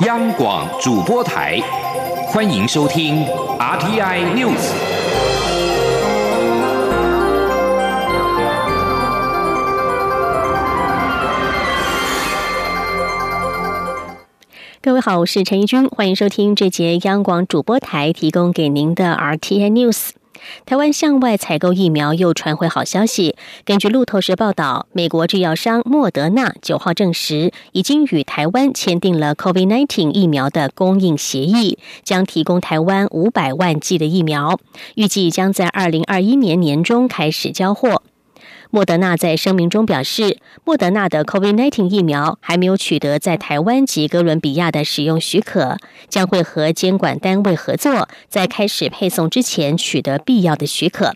央广主播台，欢迎收听 RTI News。各位好，我是陈怡君，欢迎收听这节央广主播台提供给您的 RTI News。台湾向外采购疫苗又传回好消息。根据路透社报道，美国制药商莫德纳九号证实，已经与台湾签订了 COVID-19 疫苗的供应协议，将提供台湾五百万剂的疫苗，预计将在二零二一年年中开始交货。莫德纳在声明中表示，莫德纳的 COVID-19 疫苗还没有取得在台湾及哥伦比亚的使用许可，将会和监管单位合作，在开始配送之前取得必要的许可。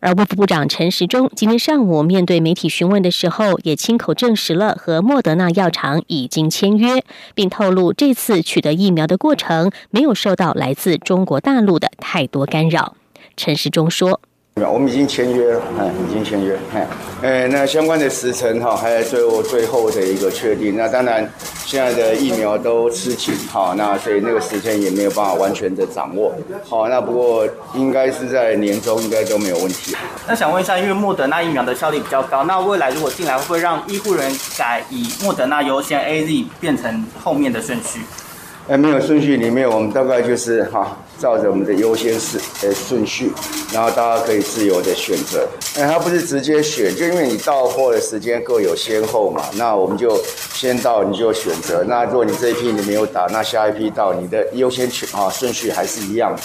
而卫福部长陈时中今天上午面对媒体询问的时候，也亲口证实了和莫德纳药厂已经签约，并透露这次取得疫苗的过程没有受到来自中国大陆的太多干扰。陈时中说。我们已经签约了，哎，已经签约，哎，哎，那相关的时程哈，还在最后最后的一个确定。那当然，现在的疫苗都吃紧，哈，那所以那个时间也没有办法完全的掌握，好，那不过应该是在年终应该都没有问题。那想问一下，因为莫德纳疫苗的效力比较高，那未来如果进来，会不会让医护人改以莫德纳优先，A Z 变成后面的顺序？哎，没有顺序里面，我们大概就是哈，照着我们的优先是呃顺序，然后大家可以自由的选择。哎，它不是直接选，就因为你到货的时间各有先后嘛，那我们就先到你就选择。那如果你这一批你没有打，那下一批到你的优先权啊顺序还是一样的。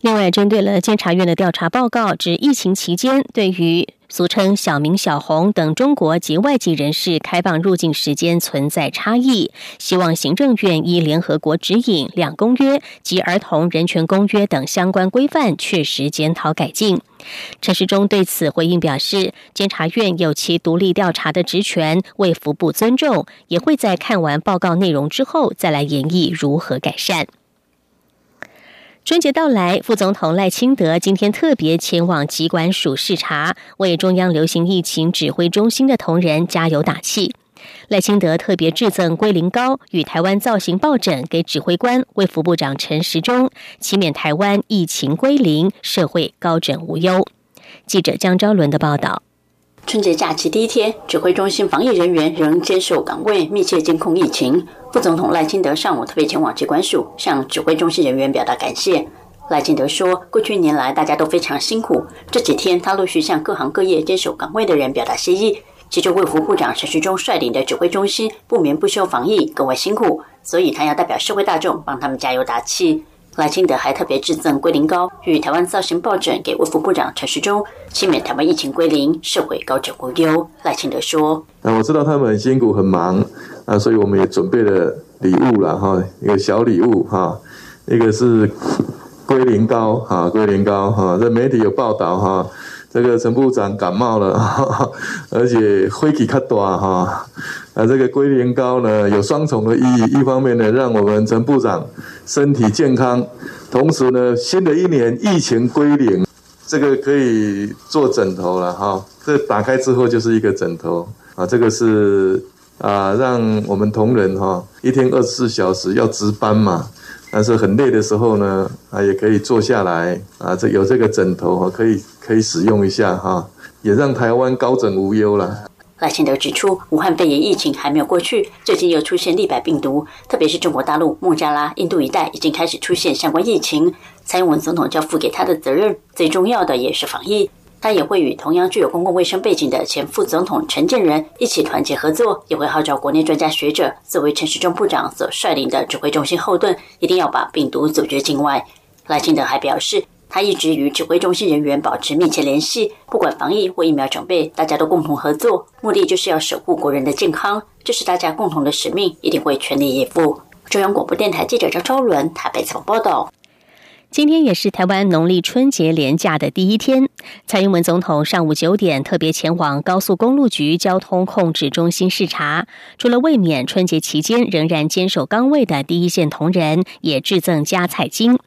另外，针对了监察院的调查报告，指疫情期间对于俗称小明、小红等中国及外籍人士开放入境时间存在差异，希望行政院依联合国指引、两公约及儿童人权公约等相关规范，确实检讨改进。陈时中对此回应表示，监察院有其独立调查的职权，为服部尊重，也会在看完报告内容之后再来研议如何改善。春节到来，副总统赖清德今天特别前往疾管署视察，为中央流行疫情指挥中心的同仁加油打气。赖清德特别致赠龟苓膏与台湾造型抱枕给指挥官为副部长陈时中，祈勉台湾疫情归零，社会高枕无忧。记者江昭伦的报道。春节假期第一天，指挥中心防疫人员仍坚守岗位，密切监控疫情。副总统赖清德上午特别前往机关署，向指挥中心人员表达感谢。赖清德说：“过去一年来，大家都非常辛苦。这几天，他陆续向各行各业坚守岗位的人表达谢意。其中，卫福部长陈时中率领的指挥中心不眠不休防疫，格外辛苦，所以他要代表社会大众帮他们加油打气。”赖清德还特别致赠龟苓膏与台湾造型抱枕给卫福部长陈时中，期勉台湾疫情归零，社会高枕无忧。赖清德说：“那我知道他们很辛苦很忙啊，所以我们也准备了礼物了哈，一个小礼物哈，一个是龟苓膏哈，龟苓膏哈，这媒体有报道哈。”这个陈部长感冒了，而且灰气较大哈。啊，这个龟苓膏呢有双重的意义，一方面呢让我们陈部长身体健康，同时呢新的一年疫情归零，这个可以做枕头了哈。这打开之后就是一个枕头啊，这个是啊让我们同仁哈一天二十四小时要值班嘛。但是很累的时候呢，啊，也可以坐下来啊，这有这个枕头哈，可以可以使用一下哈，也让台湾高枕无忧了。赖清德指出，武汉肺炎疫情还没有过去，最近又出现立百病毒，特别是中国大陆、孟加拉、印度一带已经开始出现相关疫情。蔡英文总统交付给他的责任，最重要的也是防疫。他也会与同样具有公共卫生背景的前副总统陈建仁一起团结合作，也会号召国内专家学者作为陈时中部长所率领的指挥中心后盾，一定要把病毒阻绝境外。赖清德还表示，他一直与指挥中心人员保持密切联系，不管防疫或疫苗准备，大家都共同合作，目的就是要守护国人的健康，这是大家共同的使命，一定会全力以赴。中央广播电台记者张超伦台北采访报道。今天也是台湾农历春节连假的第一天，蔡英文总统上午九点特别前往高速公路局交通控制中心视察，除了卫冕春节期间仍然坚守岗位的第一线同仁，也致赠加菜金。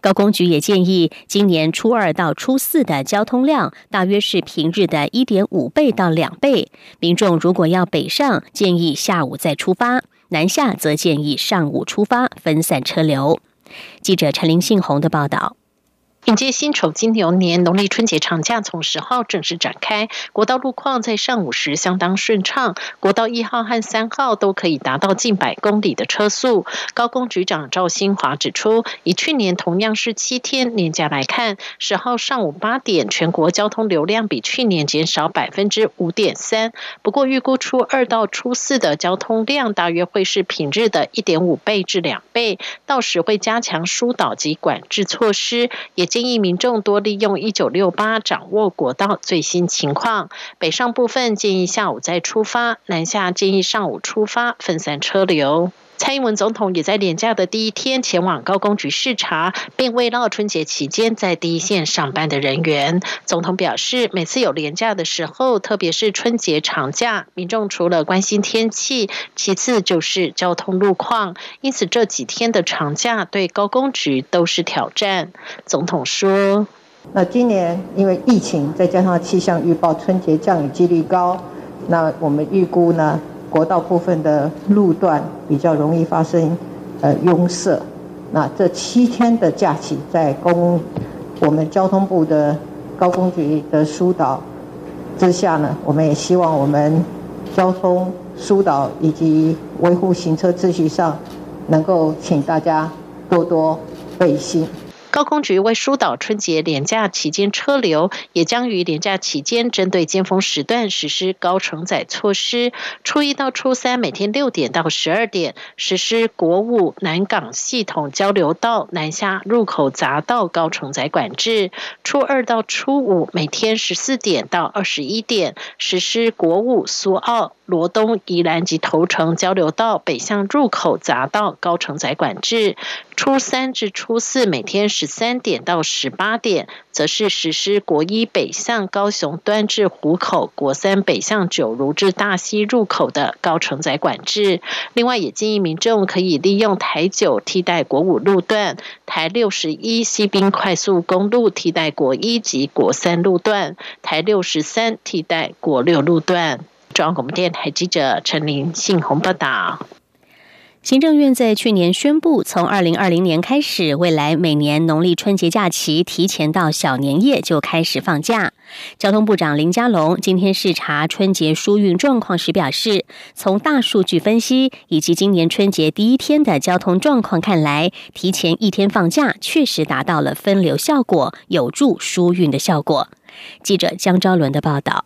高工局也建议，今年初二到初四的交通量大约是平日的一点五倍到两倍，民众如果要北上，建议下午再出发。南下则建议上午出发，分散车流。记者陈林信宏的报道。迎接辛丑金牛年农历春节长假从十号正式展开，国道路况在上午时相当顺畅，国道一号和三号都可以达到近百公里的车速。高工局长赵新华指出，以去年同样是七天年假来看，十号上午八点全国交通流量比去年减少百分之五点三，不过预估初二到初四的交通量大约会是平日的一点五倍至两倍，到时会加强疏导及管制措施，也。建议民众多利用一九六八掌握国道最新情况。北上部分建议下午再出发，南下建议上午出发，分散车流。蔡英文总统也在年假的第一天前往高工局视察，并慰劳春节期间在第一线上班的人员。总统表示，每次有年假的时候，特别是春节长假，民众除了关心天气，其次就是交通路况。因此这几天的长假对高工局都是挑战。总统说：“那今年因为疫情，再加上气象预报，春节降雨几率高，那我们预估呢？”国道部分的路段比较容易发生呃拥塞，那这七天的假期在公我们交通部的高工局的疏导之下呢，我们也希望我们交通疏导以及维护行车秩序上，能够请大家多多费心。高空局为疏导春节连假期间车流，也将于连假期间针对尖峰时段实施高承载措施。初一到初三每天六点到十二点实施国五南港系统交流道南下入口匝道高承载管制。初二到初五每天十四点到二十一点实施国五苏澳。罗东、宜兰及头城交流道北向入口匝道高承载管制，初三至初四每天十三点到十八点，则是实施国一北向高雄端至湖口、国三北向九如至大溪入口的高承载管制。另外，也建议民众可以利用台九替代国五路段，台六十一西滨快速公路替代国一及国三路段，台六十三替代国六路段。中央广播电台记者陈林信宏报道。行政院在去年宣布，从二零二零年开始，未来每年农历春节假期提前到小年夜就开始放假。交通部长林佳龙今天视察春节疏运状况时表示，从大数据分析以及今年春节第一天的交通状况看来，提前一天放假确实达到了分流效果，有助疏运的效果。记者江昭伦的报道。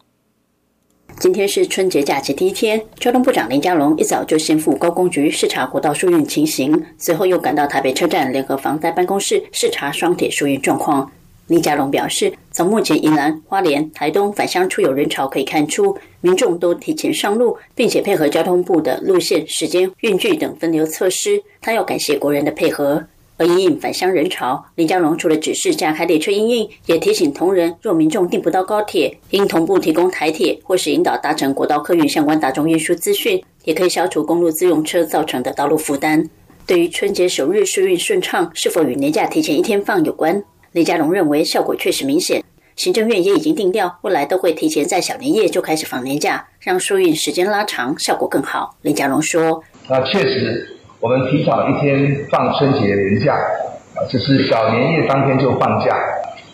今天是春节假期第一天，交通部长林佳龙一早就先赴高工局视察国道疏运情形，随后又赶到台北车站联合防灾办公室视察双铁疏运状况。林佳龙表示，从目前宜兰、花莲、台东返乡出游人潮可以看出，民众都提前上路，并且配合交通部的路线、时间、运距等分流措施。他要感谢国人的配合。而因应返乡人潮，林佳龙除了指示加开列车应应，也提醒同仁，若民众订不到高铁，应同步提供台铁或是引导搭乘国道客运相关大众运输资讯，也可以消除公路自用车造成的道路负担。对于春节首日疏运顺畅，是否与年假提前一天放有关？林佳龙认为效果确实明显。行政院也已经定调，未来都会提前在小年夜就开始放年假，让疏运时间拉长，效果更好。林佳龙说：“那确实。”我们提早一天放春节连假，啊，就是小年夜当天就放假，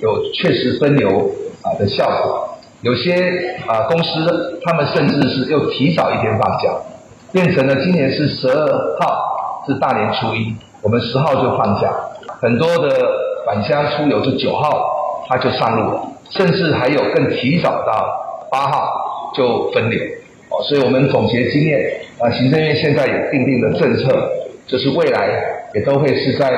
有确实分流啊的效果。有些啊公司他们甚至是又提早一天放假，变成了今年是十二号是大年初一，我们十号就放假，很多的返乡出游是九号他就上路了，甚至还有更提早到八号就分流。哦，所以我们总结经验啊，行政院现在也定定了政策。就是未来也都会是在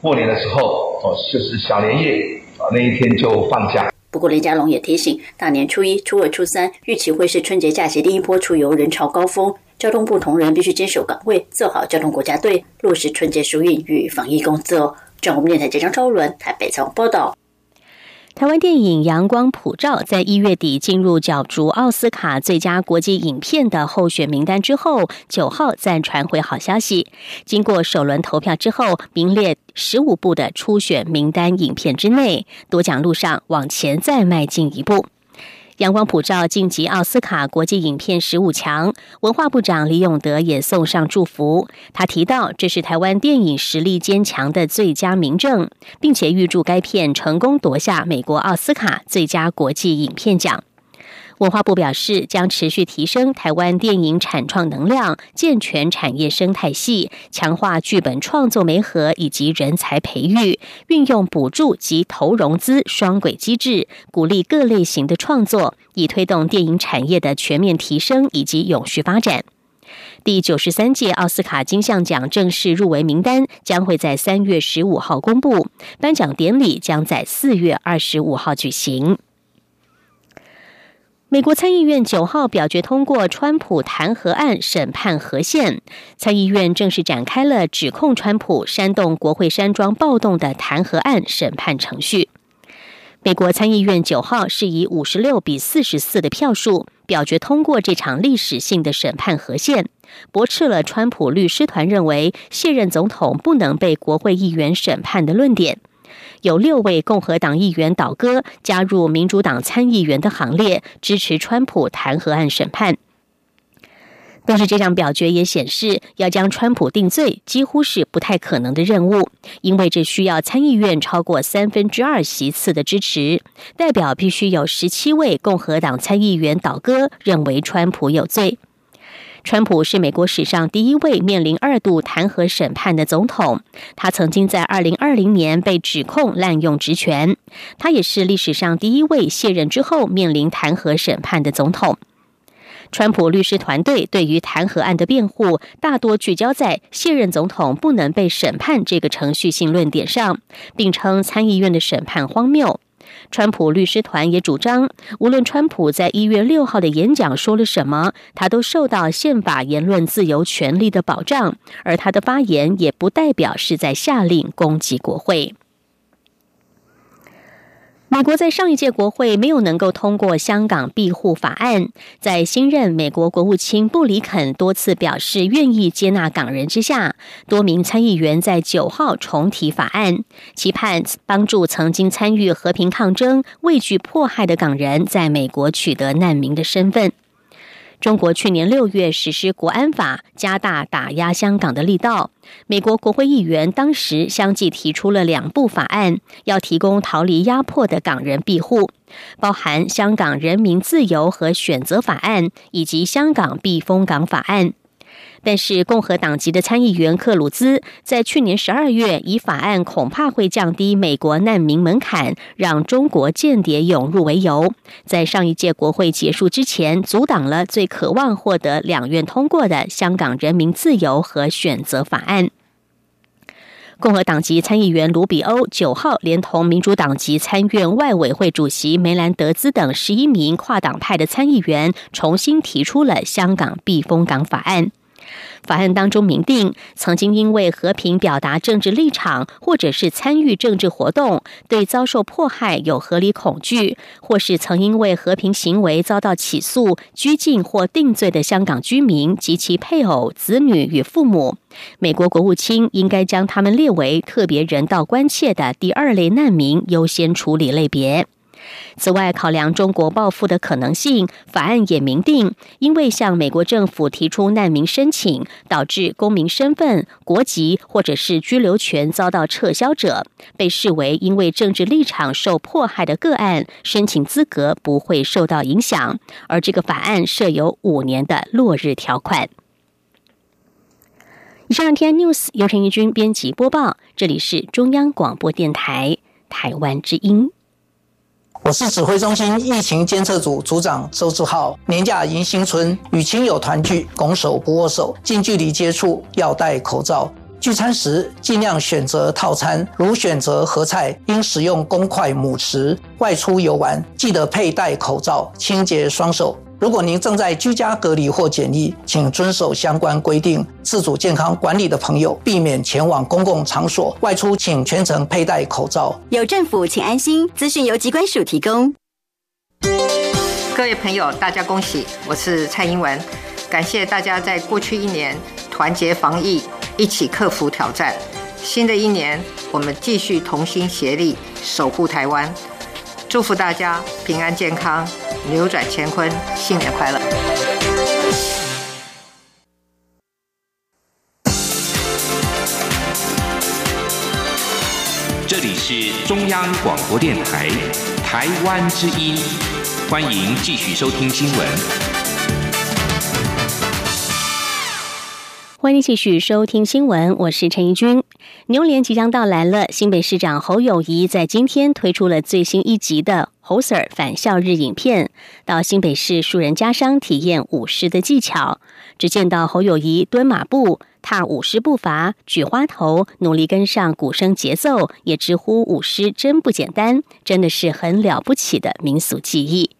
过年的时候哦，就是小年夜啊那一天就放假。不过林家龙也提醒，大年初一、初二、初三预期会是春节假期第一波出游人潮高峰，交通部同仁必须坚守岗位，做好交通国家队，落实春节疏运与防疫工作。中央电台记者张超伦台北采访报道。台湾电影《阳光普照》在一月底进入角逐奥斯卡最佳国际影片的候选名单之后，九号再传回好消息。经过首轮投票之后，名列十五部的初选名单影片之内，夺奖路上往前再迈进一步。阳光普照晋级奥斯卡国际影片十五强，文化部长李永德也送上祝福。他提到，这是台湾电影实力坚强的最佳明证，并且预祝该片成功夺下美国奥斯卡最佳国际影片奖。文化部表示，将持续提升台湾电影产创能量，健全产业生态系，强化剧本创作媒合以及人才培育，运用补助及投融资双轨机制，鼓励各类型的创作，以推动电影产业的全面提升以及永续发展。第九十三届奥斯卡金像奖正式入围名单将会在三月十五号公布，颁奖典礼将在四月二十五号举行。美国参议院九号表决通过川普弹劾案审判核线，参议院正式展开了指控川普煽动国会山庄暴动的弹劾案审判程序。美国参议院九号是以五十六比四十四的票数表决通过这场历史性的审判核线，驳斥了川普律师团认为卸任总统不能被国会议员审判的论点。有六位共和党议员倒戈，加入民主党参议员的行列，支持川普弹劾案审判。但是这场表决也显示，要将川普定罪几乎是不太可能的任务，因为这需要参议院超过三分之二席次的支持，代表必须有十七位共和党参议员倒戈，认为川普有罪。川普是美国史上第一位面临二度弹劾审判的总统。他曾经在二零二零年被指控滥用职权。他也是历史上第一位卸任之后面临弹劾审判的总统。川普律师团队对于弹劾案的辩护大多聚焦在卸任总统不能被审判这个程序性论点上，并称参议院的审判荒谬。川普律师团也主张，无论川普在一月六号的演讲说了什么，他都受到宪法言论自由权利的保障，而他的发言也不代表是在下令攻击国会。美国在上一届国会没有能够通过香港庇护法案，在新任美国国务卿布里肯多次表示愿意接纳港人之下，多名参议员在九号重提法案，期盼帮助曾经参与和平抗争、畏惧迫害的港人在美国取得难民的身份。中国去年六月实施国安法，加大打压香港的力道。美国国会议员当时相继提出了两部法案，要提供逃离压迫的港人庇护，包含《香港人民自由和选择法案》以及《香港避风港法案》。但是，共和党籍的参议员克鲁兹在去年十二月以法案恐怕会降低美国难民门槛，让中国间谍涌入为由，在上一届国会结束之前，阻挡了最渴望获得两院通过的《香港人民自由和选择法案》。共和党籍参议员卢比欧九号连同民主党籍参院外委会主席梅兰德兹等十一名跨党派的参议员，重新提出了《香港避风港法案》。法案当中明定，曾经因为和平表达政治立场，或者是参与政治活动，对遭受迫害有合理恐惧，或是曾因为和平行为遭到起诉、拘禁或定罪的香港居民及其配偶、子女与父母，美国国务卿应该将他们列为特别人道关切的第二类难民优先处理类别。此外，考量中国报复的可能性，法案也明定，因为向美国政府提出难民申请，导致公民身份、国籍或者是居留权遭到撤销者，被视为因为政治立场受迫害的个案，申请资格不会受到影响。而这个法案设有五年的落日条款。以上天 N News 由陈义军编辑播报，这里是中央广播电台台湾之音。我是指挥中心疫情监测组组长周志浩。年假迎新春，与亲友团聚，拱手不握手，近距离接触要戴口罩。聚餐时尽量选择套餐，如选择合菜，应使用公筷母匙。外出游玩，记得佩戴口罩，清洁双手。如果您正在居家隔离或检疫，请遵守相关规定，自主健康管理的朋友避免前往公共场所。外出请全程佩戴口罩。有政府，请安心。资讯由机关署提供。各位朋友，大家恭喜！我是蔡英文，感谢大家在过去一年团结防疫，一起克服挑战。新的一年，我们继续同心协力守护台湾。祝福大家平安健康。扭转乾坤，新年快乐！这里是中央广播电台台湾之音，欢迎继续收听新闻。欢迎继续收听新闻，我是陈怡君。牛年即将到来了，新北市长侯友谊在今天推出了最新一集的侯 Sir 返校日影片，到新北市树人家商体验舞狮的技巧。只见到侯友谊蹲马步。踏舞狮步伐，举花头，努力跟上鼓声节奏，也直呼舞狮真不简单，真的是很了不起的民俗技艺。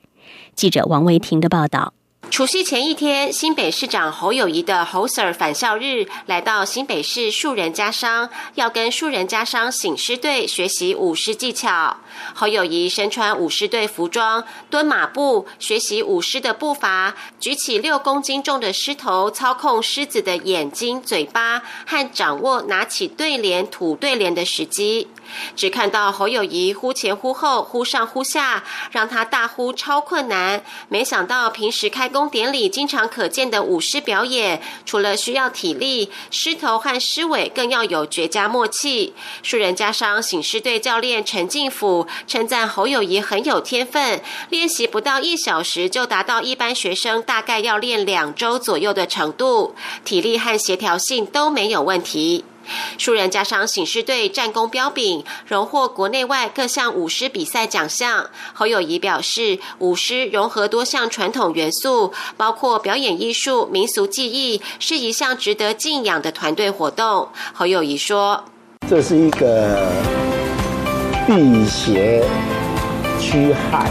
记者王维婷的报道。除夕前一天，新北市长侯友谊的侯 Sir 返校日，来到新北市树人家商，要跟树人家商醒狮队学习舞狮技巧。侯友谊身穿舞狮队服装，蹲马步，学习舞狮的步伐，举起六公斤重的狮头，操控狮子的眼睛、嘴巴，和掌握拿起对联、吐对联的时机。只看到侯友谊忽前忽后、忽上忽下，让他大呼超困难。没想到平时开工典礼经常可见的舞狮表演，除了需要体力，狮头和狮尾更要有绝佳默契。数人加上醒狮队教练陈进甫称赞侯友谊很有天分，练习不到一小时就达到一般学生大概要练两周左右的程度，体力和协调性都没有问题。数人加上醒狮队战功彪炳，荣获国内外各项舞狮比赛奖项。侯友谊表示，舞狮融合多项传统元素，包括表演艺术、民俗技艺，是一项值得敬仰的团队活动。侯友谊说：“这是一个辟邪驱害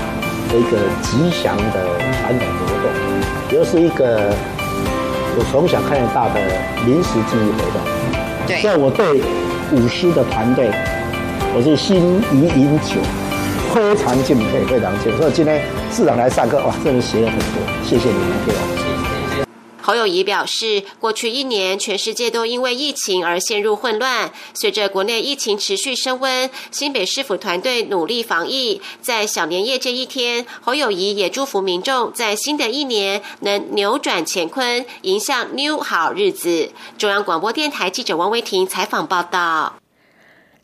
的一个吉祥的传统活动，又是一个我从小看到大的临时记忆活动。”所以我对舞狮的团队，我是心仪已久，非常敬佩，非常敬佩。所以今天市长来上课，哇，真的学了很多，谢谢你们对我。侯友谊表示，过去一年，全世界都因为疫情而陷入混乱。随着国内疫情持续升温，新北市府团队努力防疫。在小年夜这一天，侯友谊也祝福民众在新的一年能扭转乾坤，迎向 New 好日子。中央广播电台记者王维婷采访报道。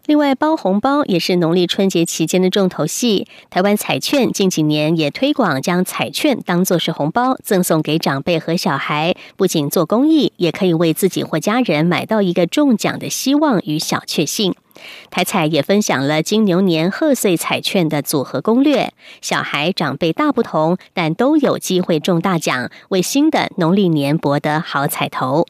另外，包红包也是农历春节期间的重头戏。台湾彩券近几年也推广将彩券当作是红包赠送给长辈和小孩，不仅做公益，也可以为自己或家人买到一个中奖的希望与小确幸。台彩也分享了金牛年贺岁彩券的组合攻略，小孩长辈大不同，但都有机会中大奖，为新的农历年博得好彩头。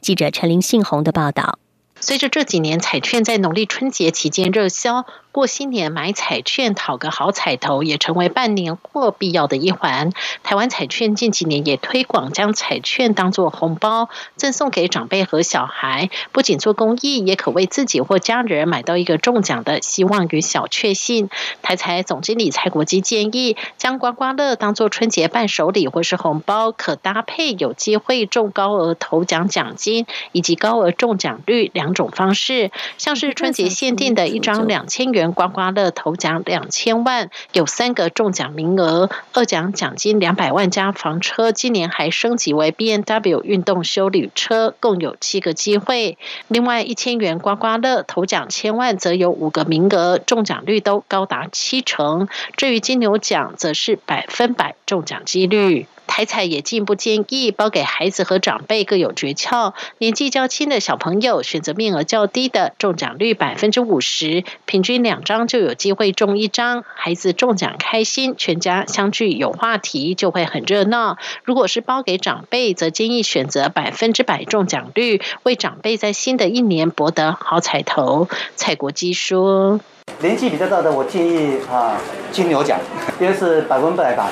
记者陈林信宏的报道。随着这几年彩券在农历春节期间热销。过新年买彩券讨个好彩头，也成为办年货必要的一环。台湾彩券近几年也推广将彩券当作红包赠送给长辈和小孩，不仅做公益，也可为自己或家人买到一个中奖的希望与小确幸。台彩总经理蔡国基建议，将刮刮乐当作春节伴手礼或是红包，可搭配有机会中高额头奖奖金以及高额中奖率两种方式，像是春节限定的一张两千元。刮刮乐头奖两千万，有三个中奖名额，二奖奖金两百万加房车，今年还升级为 B N W 运动修旅车，共有七个机会。另外一千元刮刮乐头奖千万，则有五个名额，中奖率都高达七成。至于金牛奖，则是百分百中奖几率。台彩也进一步建议，包给孩子和长辈各有诀窍。年纪较轻的小朋友选择面额较低的，中奖率百分之五十，平均两张就有机会中一张。孩子中奖开心，全家相聚有话题，就会很热闹。如果是包给长辈，则建议选择百分之百中奖率，为长辈在新的一年博得好彩头。蔡国基说：“年纪比较大的，我建议啊，金牛奖，因为是百分百吧。”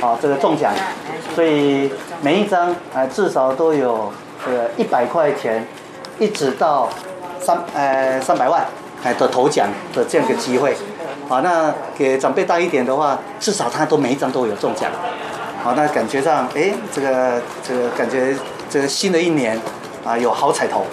好，这个中奖，所以每一张呃至少都有这个一百块钱，一直到三呃三百万哎的头奖的这样一个机会。好，那给长辈大一点的话，至少他都每一张都有中奖。好，那感觉上哎，这个这个感觉这个新的一年啊有好彩头。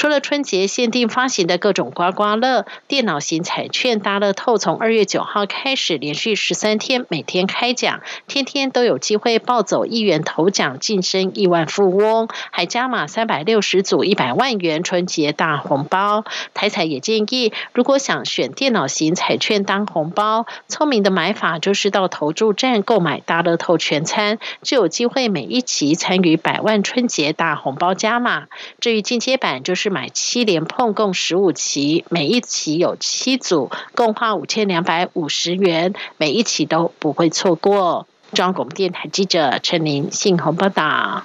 除了春节限定发行的各种刮刮乐、电脑型彩券、大乐透，从二月九号开始连续十三天每天开奖，天天都有机会抱走一元头奖，晋升亿万富翁，还加码三百六十组一百万元春节大红包。台彩也建议，如果想选电脑型彩券当红包，聪明的买法就是到投注站购买大乐透全餐，就有机会每一期参与百万春节大红包加码。至于进阶版，就是买七连碰共十五期，每一期有七组，共花五千两百五十元，每一期都不会错过。中央广播电台记者陈琳信鸿报道。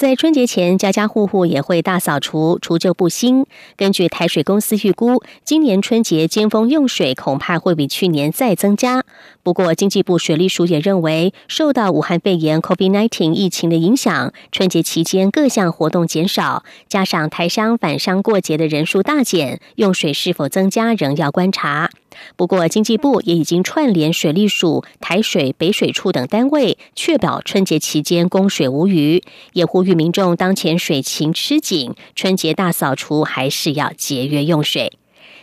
在春节前，家家户户也会大扫除，除旧布新。根据台水公司预估，今年春节尖峰用水恐怕会比去年再增加。不过，经济部水利署也认为，受到武汉肺炎 （COVID-19） 疫情的影响，春节期间各项活动减少，加上台商返商过节的人数大减，用水是否增加仍要观察。不过，经济部也已经串联水利署、台水、北水处等单位，确保春节期间供水无虞，也呼吁民众当前水情吃紧，春节大扫除还是要节约用水。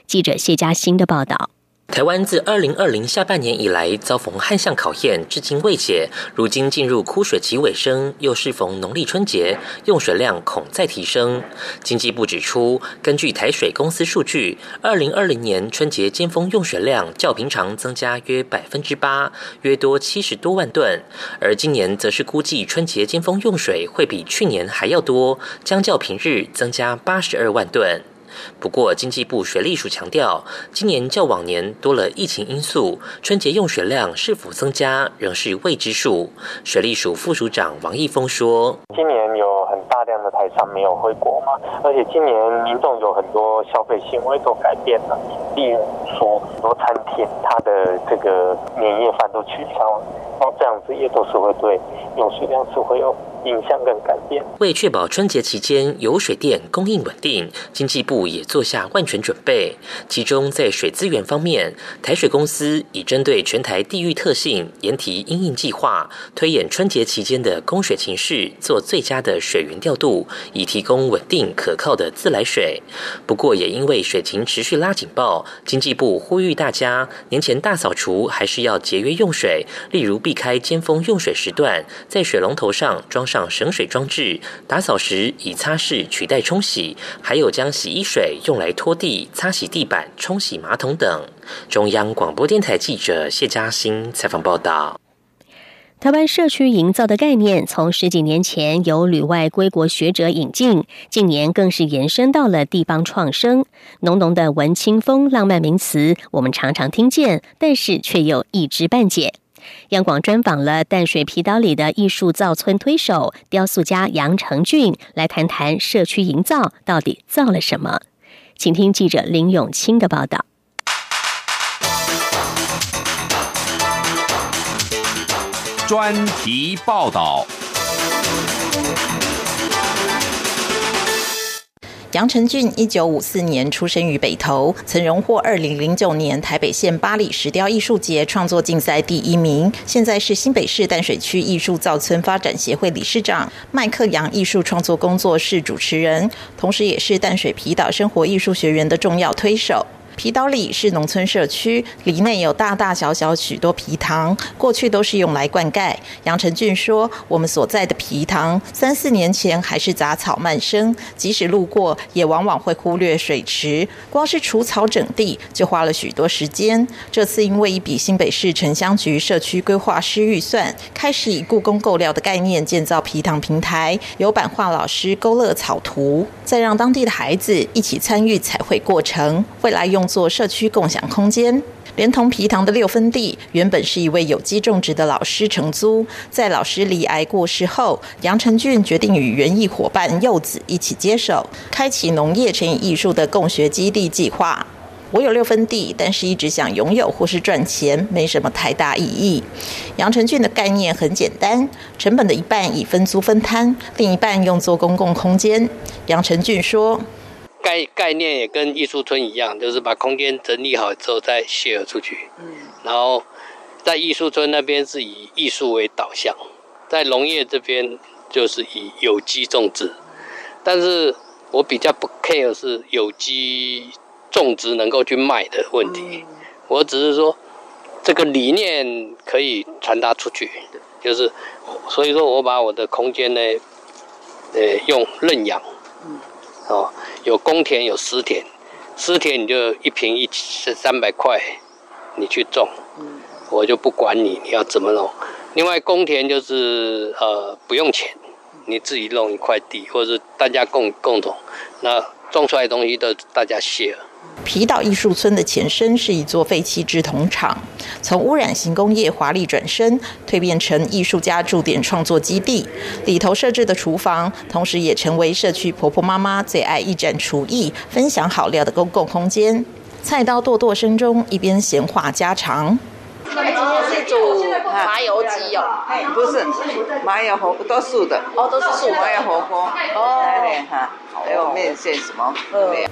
记者谢佳欣的报道。台湾自二零二零下半年以来遭逢旱象考验，至今未解。如今进入枯水期尾声，又适逢农历春节，用水量恐再提升。经济部指出，根据台水公司数据，二零二零年春节尖峰用水量较平常增加约百分之八，约多七十多万吨。而今年则是估计春节尖峰用水会比去年还要多，将较平日增加八十二万吨。不过，经济部水利署强调，今年较往年多了疫情因素，春节用水量是否增加仍是未知数。水利署副署长王义峰说：“今年有很大量的台商没有回国嘛，而且今年民众有很多消费行为都改变了，例如说很多餐厅它的这个年夜饭都取消了，那这样子也都是会对用水量是会有。”影响跟改变。为确保春节期间有水电供应稳定，经济部也做下万全准备。其中在水资源方面，台水公司已针对全台地域特性，研提应应计划，推演春节期间的供水情势，做最佳的水源调度，以提供稳定可靠的自来水。不过，也因为水情持续拉警报，经济部呼吁大家年前大扫除还是要节约用水，例如避开尖峰用水时段，在水龙头上装上。省水装置，打扫时以擦拭取代冲洗，还有将洗衣水用来拖地、擦洗地板、冲洗马桶等。中央广播电台记者谢嘉欣采访报道。台湾社区营造的概念，从十几年前由旅外归国学者引进，近年更是延伸到了地方创生。浓浓的文青风浪漫名词，我们常常听见，但是却又一知半解。央广专访了淡水皮岛里的艺术造村推手、雕塑家杨成俊，来谈谈社区营造到底造了什么。请听记者林永清的报道。专题报道。杨成俊一九五四年出生于北投，曾荣获二零零九年台北县巴里石雕艺术节创作竞赛第一名。现在是新北市淡水区艺术造村发展协会理事长，麦克杨艺术创作工作室主持人，同时也是淡水皮岛生活艺术学员的重要推手。皮岛里是农村社区，里内有大大小小许多皮塘，过去都是用来灌溉。杨成俊说：“我们所在的皮塘，三四年前还是杂草漫生，即使路过，也往往会忽略水池。光是除草整地，就花了许多时间。这次因为一笔新北市城乡局社区规划师预算，开始以故宫购料的概念建造皮塘平台，由版画老师勾勒草图，再让当地的孩子一起参与彩绘过程。未来用。做社区共享空间，连同皮塘的六分地，原本是一位有机种植的老师承租。在老师离癌过世后，杨成俊决定与园艺伙伴柚子一起接手，开启农业乘以艺术的共学基地计划。我有六分地，但是一直想拥有或是赚钱，没什么太大意义。杨成俊的概念很简单，成本的一半以分租分摊，另一半用作公共空间。杨成俊说。概概念也跟艺术村一样，就是把空间整理好之后再 share 出去。嗯，然后在艺术村那边是以艺术为导向，在农业这边就是以有机种植。但是我比较不 care 是有机种植能够去卖的问题，我只是说这个理念可以传达出去，就是所以说我把我的空间呢，呃，用认养，哦，有公田有私田，私田你就一平一是三百块，你去种，我就不管你你要怎么弄。另外公田就是呃不用钱。你自己弄一块地，或者是大家共共同，那种出来的东西都大家 share。皮岛艺术村的前身是一座废弃制铜厂，从污染型工业华丽转身，蜕变成艺术家驻点创作基地。里头设置的厨房，同时也成为社区婆婆妈妈最爱一展厨艺、分享好料的公共空间。菜刀剁剁声中，一边闲话家常。今天是煮麻油鸡哦，不是麻油火锅，都素的哦，都是素麻油火锅哦，对哈，还有面线什么，对。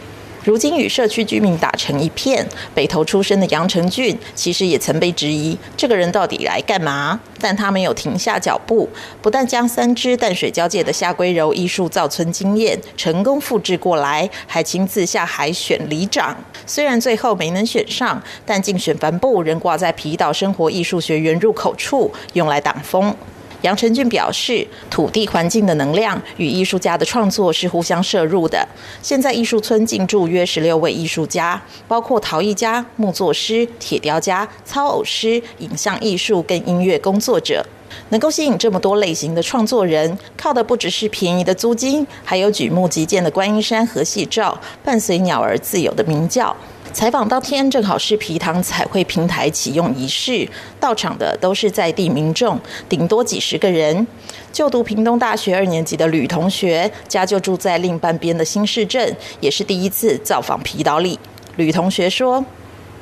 如今与社区居民打成一片，北投出身的杨成俊其实也曾被质疑，这个人到底来干嘛？但他没有停下脚步，不但将三支淡水交界的夏龟柔艺术造村经验成功复制过来，还亲自下海选里长。虽然最后没能选上，但竞选帆布仍挂在皮岛生活艺术学院入口处，用来挡风。杨成俊表示，土地环境的能量与艺术家的创作是互相摄入的。现在艺术村进驻约十六位艺术家，包括陶艺家、木作师、铁雕家、操偶师、影像艺术跟音乐工作者。能够吸引这么多类型的创作人，靠的不只是便宜的租金，还有举目即见的观音山和戏照，伴随鸟儿自由的鸣叫。采访当天正好是皮塘彩绘平台启用仪式，到场的都是在地民众，顶多几十个人。就读屏东大学二年级的吕同学，家就住在另半边的新市镇，也是第一次造访皮岛里。吕同学说：“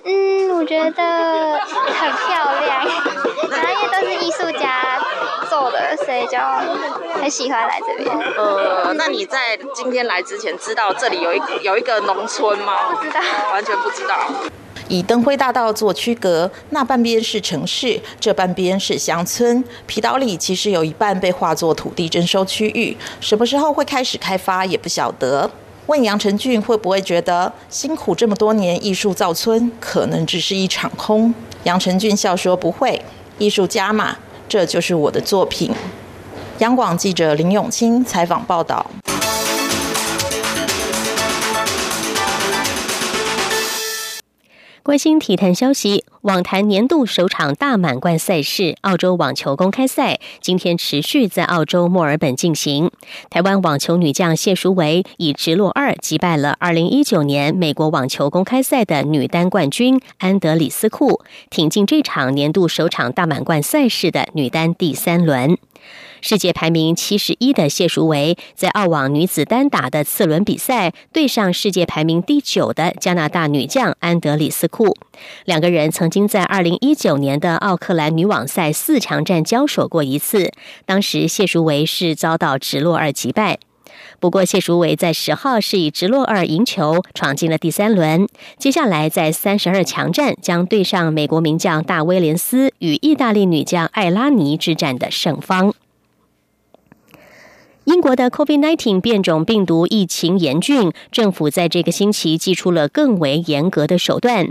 嗯，我觉得很漂亮，然后因为都是艺术家。”做的，所以就很喜欢来这边。呃，那你在今天来之前，知道这里有一有一个农村吗？不知道，完全不知道。以灯辉大道做区隔，那半边是城市，这半边是乡村。皮岛里其实有一半被划作土地征收区域，什么时候会开始开发也不晓得。问杨成俊会不会觉得辛苦这么多年艺术造村，可能只是一场空？杨成俊笑说不会，艺术家嘛。这就是我的作品。央广记者林永清采访报道。关心体坛消息，网坛年度首场大满贯赛事——澳洲网球公开赛，今天持续在澳洲墨尔本进行。台湾网球女将谢淑薇以直落二击败了二零一九年美国网球公开赛的女单冠军安德里斯库，挺进这场年度首场大满贯赛事的女单第三轮。世界排名七十一的谢淑薇，在澳网女子单打的次轮比赛对上世界排名第九的加拿大女将安德里斯库，两个人曾经在二零一九年的奥克兰女网赛四强战交手过一次，当时谢淑薇是遭到直落二击败。不过谢淑薇在十号是以直落二赢球，闯进了第三轮。接下来在三十二强战将对上美国名将大威廉斯与意大利女将艾拉尼之战的胜方。英国的 COVID-19 变种病毒疫情严峻，政府在这个星期寄出了更为严格的手段。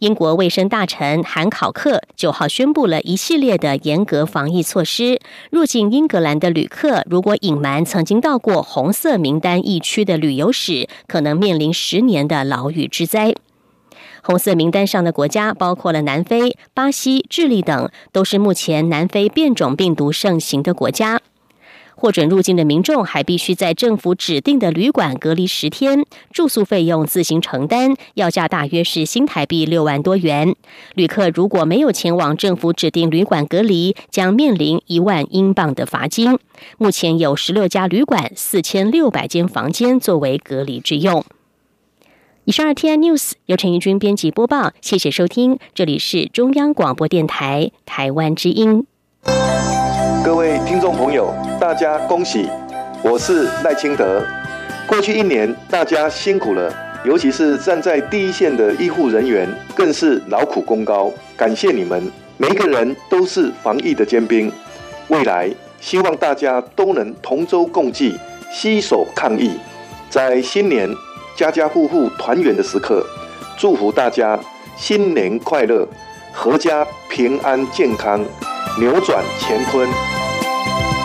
英国卫生大臣韩考克九号宣布了一系列的严格防疫措施。入境英格兰的旅客如果隐瞒曾经到过红色名单疫区的旅游史，可能面临十年的牢狱之灾。红色名单上的国家包括了南非、巴西、智利等，都是目前南非变种病毒盛行的国家。获准入境的民众还必须在政府指定的旅馆隔离十天，住宿费用自行承担，要价大约是新台币六万多元。旅客如果没有前往政府指定旅馆隔离，将面临一万英镑的罚金。目前有十六家旅馆、四千六百间房间作为隔离之用。以上是 T I News 由陈怡君编辑播报，谢谢收听，这里是中央广播电台台湾之音。各位听众朋友，大家恭喜！我是赖清德。过去一年，大家辛苦了，尤其是站在第一线的医护人员，更是劳苦功高。感谢你们，每一个人都是防疫的尖兵。未来，希望大家都能同舟共济，携手抗疫。在新年家家户户团圆的时刻，祝福大家新年快乐，阖家平安健康，扭转乾坤。